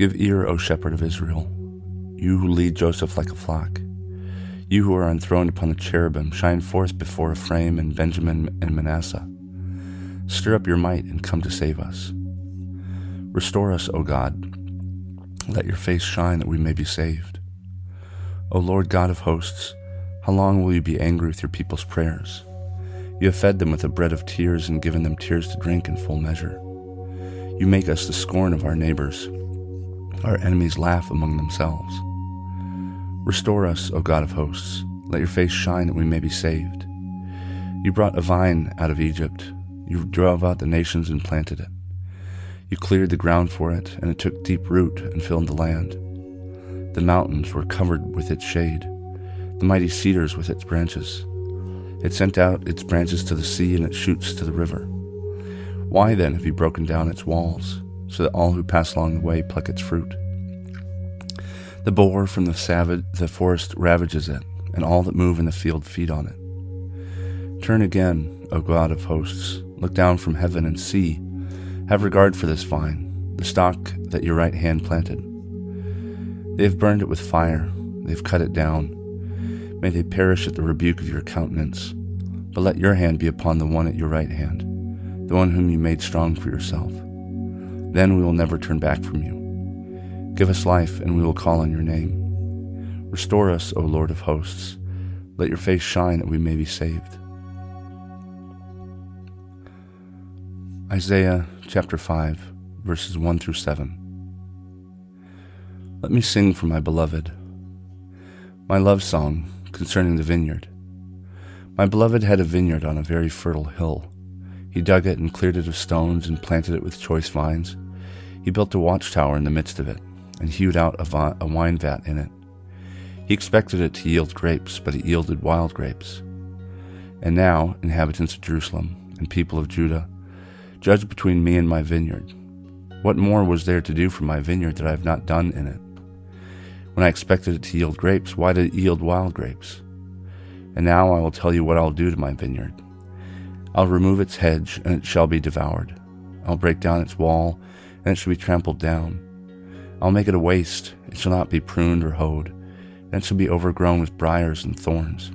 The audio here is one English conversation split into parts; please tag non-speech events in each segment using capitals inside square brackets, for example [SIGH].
Give ear, O shepherd of Israel, you who lead Joseph like a flock. You who are enthroned upon the cherubim, shine forth before Ephraim and Benjamin and Manasseh. Stir up your might and come to save us. Restore us, O God. Let your face shine that we may be saved. O Lord God of hosts, how long will you be angry with your people's prayers? You have fed them with the bread of tears and given them tears to drink in full measure. You make us the scorn of our neighbors. Our enemies laugh among themselves. Restore us, O God of hosts. Let your face shine that we may be saved. You brought a vine out of Egypt. You drove out the nations and planted it. You cleared the ground for it, and it took deep root and filled the land. The mountains were covered with its shade, the mighty cedars with its branches. It sent out its branches to the sea and its shoots to the river. Why then have you broken down its walls, so that all who pass along the way pluck its fruit? The boar from the savage, the forest ravages it, and all that move in the field feed on it. Turn again, O God of hosts, look down from heaven and see. Have regard for this vine, the stock that your right hand planted. They have burned it with fire, they have cut it down. May they perish at the rebuke of your countenance. But let your hand be upon the one at your right hand the one whom you made strong for yourself. Then we will never turn back from you. Give us life, and we will call on your name. Restore us, O Lord of hosts. Let your face shine that we may be saved. Isaiah chapter 5, verses 1 through 7. Let me sing for my beloved, my love song concerning the vineyard. My beloved had a vineyard on a very fertile hill he dug it and cleared it of stones and planted it with choice vines. He built a watchtower in the midst of it and hewed out a, vi- a wine vat in it. He expected it to yield grapes, but it yielded wild grapes. And now, inhabitants of Jerusalem and people of Judah, judge between me and my vineyard. What more was there to do for my vineyard that I have not done in it? When I expected it to yield grapes, why did it yield wild grapes? And now I will tell you what I'll do to my vineyard. I'll remove its hedge, and it shall be devoured. I'll break down its wall, and it shall be trampled down. I'll make it a waste, it shall not be pruned or hoed, and it shall be overgrown with briers and thorns.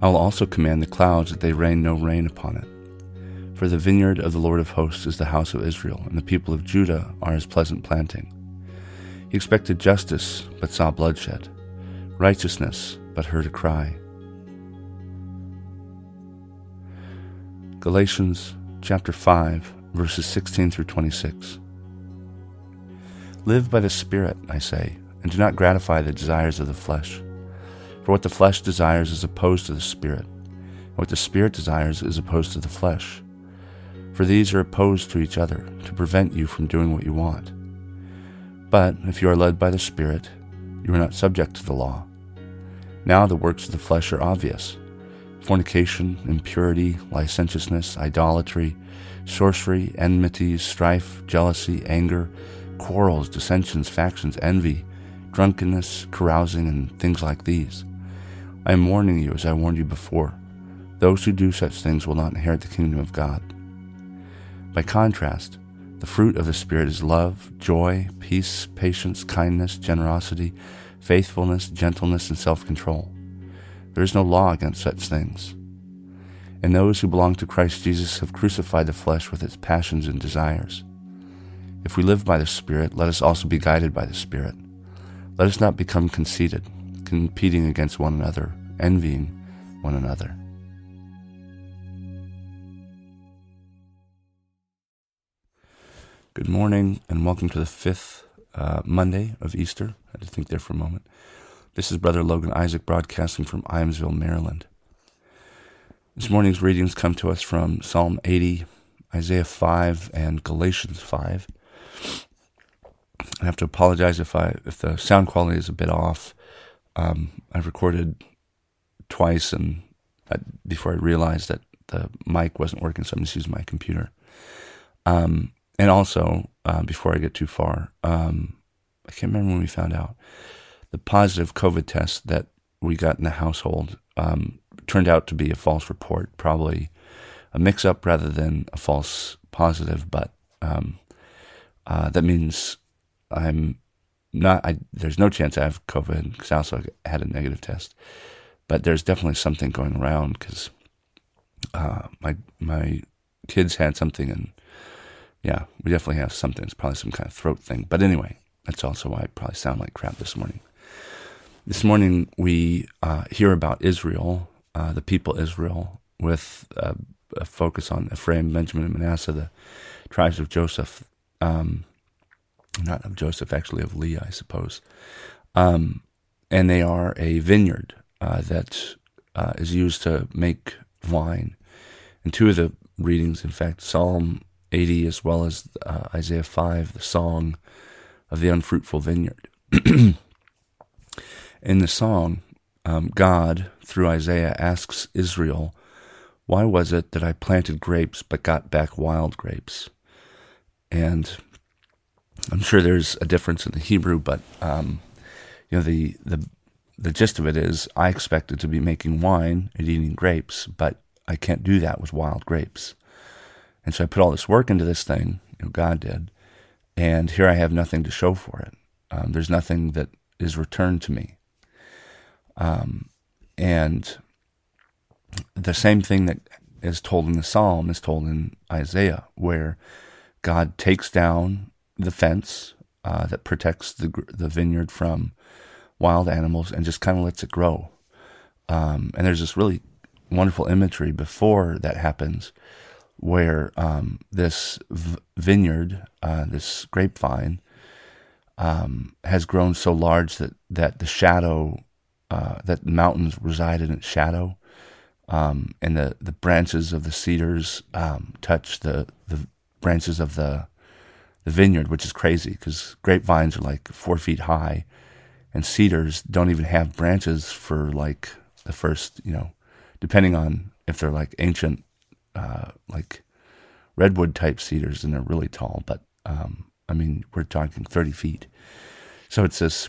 I will also command the clouds that they rain no rain upon it. For the vineyard of the Lord of hosts is the house of Israel, and the people of Judah are his pleasant planting. He expected justice, but saw bloodshed, righteousness, but heard a cry. Galatians chapter 5, verses 16 through 26. Live by the Spirit, I say, and do not gratify the desires of the flesh. For what the flesh desires is opposed to the Spirit, and what the Spirit desires is opposed to the flesh. For these are opposed to each other, to prevent you from doing what you want. But if you are led by the Spirit, you are not subject to the law. Now the works of the flesh are obvious fornication, impurity, licentiousness, idolatry, sorcery, enmities, strife, jealousy, anger, quarrels, dissensions, factions, envy, drunkenness, carousing, and things like these. I am warning you, as I warned you before, those who do such things will not inherit the kingdom of God. By contrast, the fruit of the Spirit is love, joy, peace, patience, kindness, generosity, faithfulness, gentleness, and self control. There is no law against such things. And those who belong to Christ Jesus have crucified the flesh with its passions and desires. If we live by the Spirit, let us also be guided by the Spirit. Let us not become conceited, competing against one another, envying one another. Good morning, and welcome to the fifth uh, Monday of Easter. I had to think there for a moment. This is Brother Logan Isaac broadcasting from Ijamsville, Maryland. This morning's readings come to us from Psalm 80, Isaiah 5 and Galatians 5. I have to apologize if I if the sound quality is a bit off. Um, I've recorded twice, and I, before I realized that the mic wasn't working, so I'm just using my computer. Um, and also, uh, before I get too far, um, I can't remember when we found out the positive COVID test that we got in the household um, turned out to be a false report, probably a mix up rather than a false positive, but um, uh, that means I'm not, I, there's no chance I have COVID because I also had a negative test, but there's definitely something going around because uh, my, my kids had something and yeah, we definitely have something. It's probably some kind of throat thing. But anyway, that's also why I probably sound like crap this morning. This morning we uh, hear about Israel, uh, the people Israel, with uh, a focus on Ephraim, Benjamin, and Manasseh, the tribes of Joseph. Um, not of Joseph, actually of Leah, I suppose. Um, and they are a vineyard uh, that uh, is used to make wine. And two of the readings, in fact, Psalm 80 as well as uh, Isaiah 5, the song of the unfruitful vineyard. [CLEARS THROAT] In the song, um, God, through Isaiah, asks Israel, Why was it that I planted grapes but got back wild grapes? And I'm sure there's a difference in the Hebrew, but um, you know the the the gist of it is I expected to be making wine and eating grapes, but I can't do that with wild grapes. And so I put all this work into this thing, you know, God did, and here I have nothing to show for it. Um, there's nothing that is returned to me. Um, and the same thing that is told in the Psalm is told in Isaiah, where God takes down the fence uh, that protects the the vineyard from wild animals and just kind of lets it grow. Um, and there's this really wonderful imagery before that happens, where um, this v- vineyard, uh, this grapevine, um, has grown so large that that the shadow, uh, that mountains reside in its shadow, um, and the, the branches of the cedars um, touch the the branches of the the vineyard, which is crazy because grapevines are like four feet high, and cedars don't even have branches for like the first, you know, depending on if they're like ancient, uh, like redwood type cedars, and they're really tall. But um, I mean, we're talking thirty feet, so it's this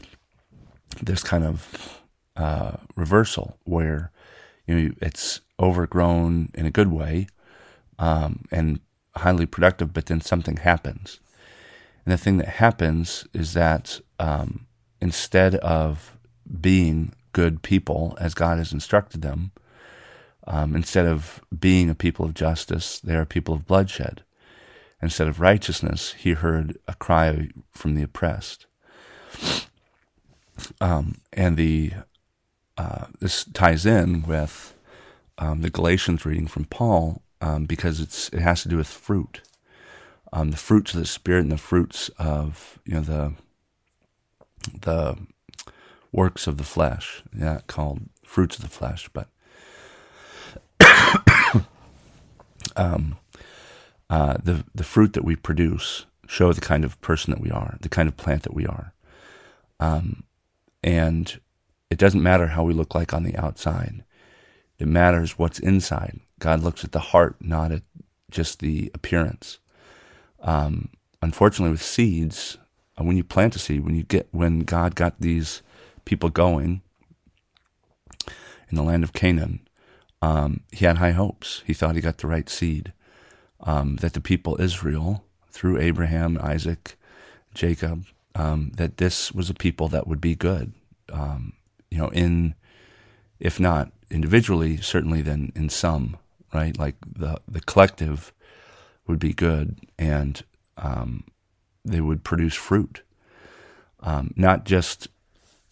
this kind of uh, reversal where you know it's overgrown in a good way um, and highly productive, but then something happens and the thing that happens is that um, instead of being good people as God has instructed them, um, instead of being a people of justice, they are people of bloodshed. Instead of righteousness, he heard a cry from the oppressed. Um, and the uh, this ties in with um, the Galatians reading from Paul um, because it's it has to do with fruit um, the fruits of the spirit and the fruits of you know the the works of the flesh. Yeah, called fruits of the flesh, but [COUGHS] um, uh, the the fruit that we produce show the kind of person that we are, the kind of plant that we are, um, and it doesn't matter how we look like on the outside. It matters what's inside. God looks at the heart, not at just the appearance. Um, unfortunately, with seeds, uh, when you plant a seed, when you get when God got these people going in the land of Canaan, um, he had high hopes. He thought he got the right seed. Um, that the people Israel, through Abraham, Isaac, Jacob, um, that this was a people that would be good. Um, you know, in if not individually, certainly then in some, right? Like the the collective would be good and um, they would produce fruit. Um, not just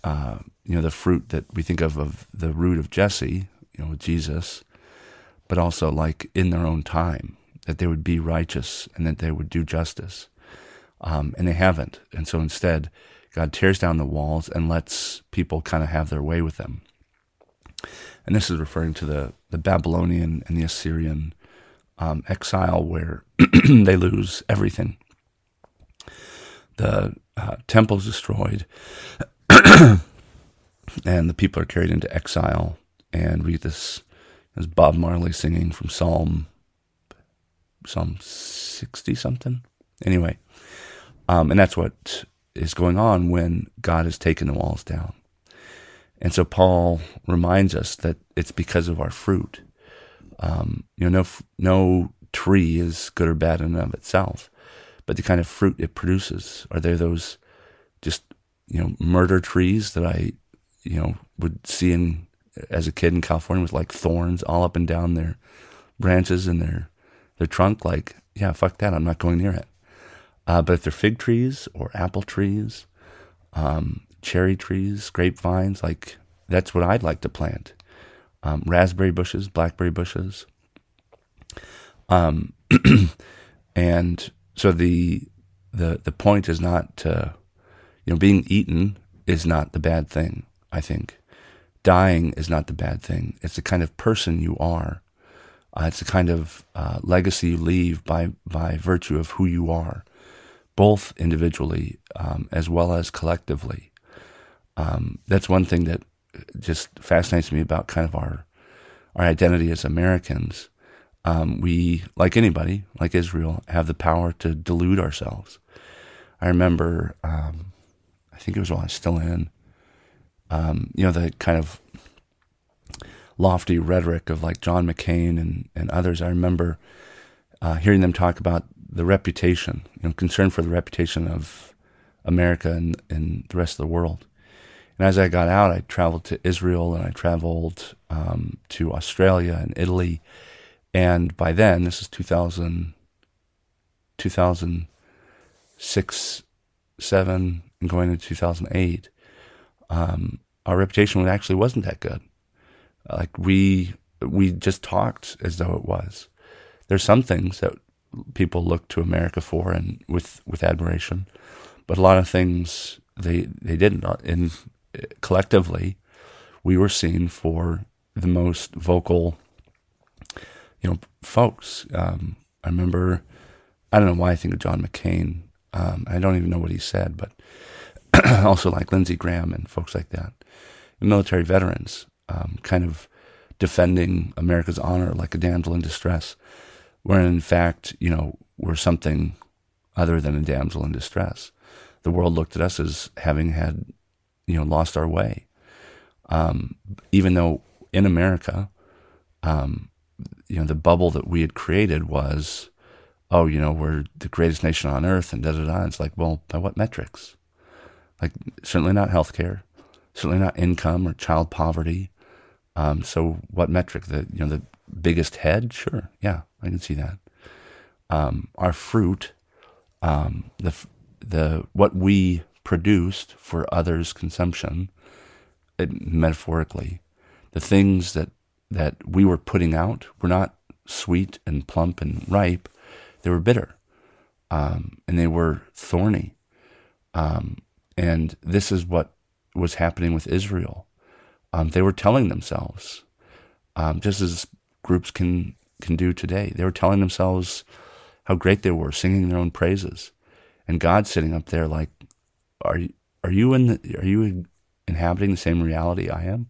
uh, you know the fruit that we think of of the root of Jesse, you know, Jesus, but also like in their own time that they would be righteous and that they would do justice, um, and they haven't. And so instead, God tears down the walls and lets people kind of have their way with them. And this is referring to the the Babylonian and the Assyrian um, exile where [CLEARS THROAT] they lose everything. The uh, temple's destroyed, [CLEARS THROAT] and the people are carried into exile. And get this, this Bob Marley singing from Psalm Psalm sixty something. Anyway, um, and that's what is going on when God has taken the walls down. And so Paul reminds us that it's because of our fruit. Um, you know, no, no tree is good or bad in and of itself, but the kind of fruit it produces. Are there those just, you know, murder trees that I, you know, would see in, as a kid in California with like thorns all up and down their branches and their, their trunk? Like, yeah, fuck that. I'm not going near it. Uh, but if they're fig trees or apple trees, um, cherry trees, grapevines, like that's what I'd like to plant. Um, raspberry bushes, blackberry bushes. Um, [CLEARS THROAT] and so the the the point is not to, you know, being eaten is not the bad thing. I think dying is not the bad thing. It's the kind of person you are. Uh, it's the kind of uh, legacy you leave by by virtue of who you are, both individually um, as well as collectively. Um, that's one thing that just fascinates me about kind of our our identity as Americans. Um, we, like anybody, like Israel, have the power to delude ourselves. I remember, um, I think it was while I was still in, um, you know, the kind of lofty rhetoric of like John McCain and, and others. I remember uh, hearing them talk about the reputation, you know, concern for the reputation of America and, and the rest of the world. And as I got out, I traveled to Israel and I traveled um, to Australia and Italy. And by then, this is 2000, 2006, 7, and going into 2008, um, our reputation actually wasn't that good. Like we, we just talked as though it was. There's some things that people look to America for and with, with admiration, but a lot of things they, they didn't. In collectively, we were seen for the most vocal, you know, folks. Um, I remember, I don't know why I think of John McCain. Um, I don't even know what he said, but [CLEARS THROAT] also like Lindsey Graham and folks like that, military veterans, um, kind of defending America's honor like a damsel in distress, when in fact, you know, we're something other than a damsel in distress. The world looked at us as having had you know lost our way. Um, even though in America, um, you know, the bubble that we had created was, oh, you know, we're the greatest nation on earth, and da da da. It's like, well, by what metrics? Like, certainly not healthcare, certainly not income or child poverty. Um, so, what metric? The you know the biggest head? Sure, yeah, I can see that. Um, our fruit, um, the the what we produced for others' consumption, it, metaphorically, the things that, that we were putting out were not sweet and plump and ripe, they were bitter um, and they were thorny. Um, and this is what was happening with Israel. Um, they were telling themselves, um, just as groups can can do today, they were telling themselves how great they were, singing their own praises, and God sitting up there like, are are you in the, are you inhabiting the same reality I am?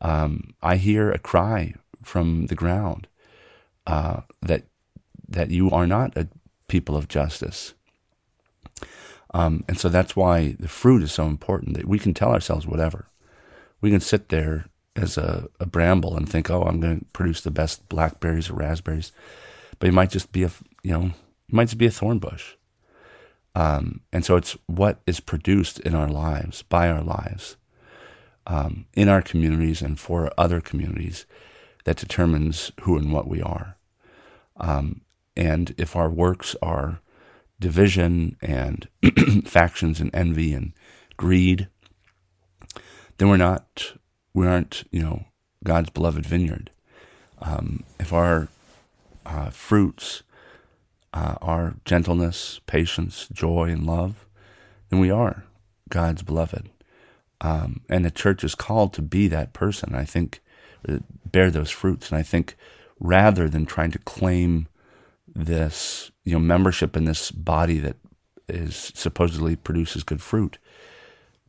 Um, I hear a cry from the ground uh, that that you are not a people of justice. Um, and so that's why the fruit is so important that we can tell ourselves whatever. We can sit there as a, a bramble and think, oh, I'm going to produce the best blackberries or raspberries. But you might just be a, you know, you might just be a thorn bush. Um, and so it's what is produced in our lives, by our lives, um, in our communities and for other communities that determines who and what we are. Um, and if our works are division and [CLEARS THROAT] factions and envy and greed, then we're not, we aren't, you know, God's beloved vineyard. Um, if our uh, fruits uh, our gentleness, patience, joy, and love, then we are God's beloved. Um, and the church is called to be that person. I think uh, bear those fruits. And I think rather than trying to claim this, you know, membership in this body that is supposedly produces good fruit.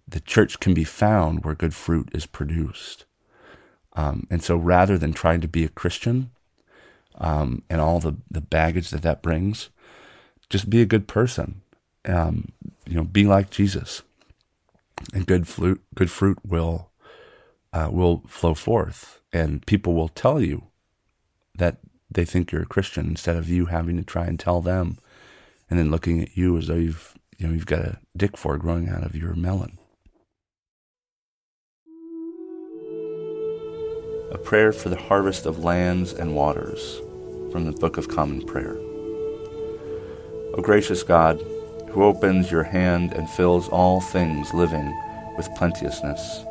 The church can be found where good fruit is produced. Um, and so rather than trying to be a Christian um, and all the, the baggage that that brings, just be a good person. Um, you know, be like Jesus, and good fruit, good fruit will uh, will flow forth, and people will tell you that they think you're a Christian instead of you having to try and tell them, and then looking at you as though you've you know you've got a dick for growing out of your melon. A prayer for the harvest of lands and waters from the Book of Common Prayer. O gracious God, who opens your hand and fills all things living with plenteousness,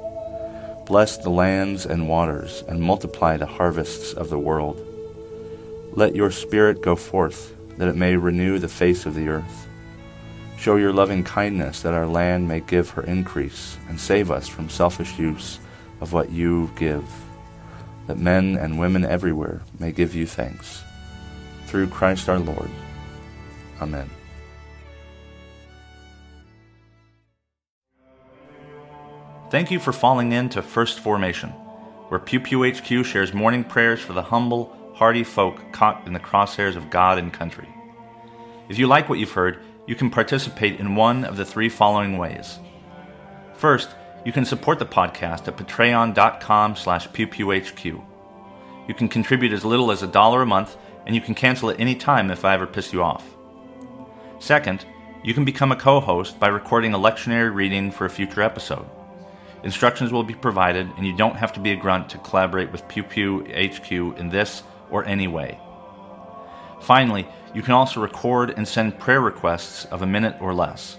bless the lands and waters and multiply the harvests of the world. Let your Spirit go forth, that it may renew the face of the earth. Show your loving kindness, that our land may give her increase, and save us from selfish use of what you give, that men and women everywhere may give you thanks. Through Christ our Lord. Amen. Thank you for falling in to First Formation, where Pew Pew HQ shares morning prayers for the humble, hardy folk caught in the crosshairs of God and country. If you like what you've heard, you can participate in one of the three following ways. First, you can support the podcast at patreon.com slash pewpewhq. You can contribute as little as a dollar a month, and you can cancel at any time if I ever piss you off. Second, you can become a co host by recording a lectionary reading for a future episode. Instructions will be provided, and you don't have to be a grunt to collaborate with Pew Pew HQ in this or any way. Finally, you can also record and send prayer requests of a minute or less.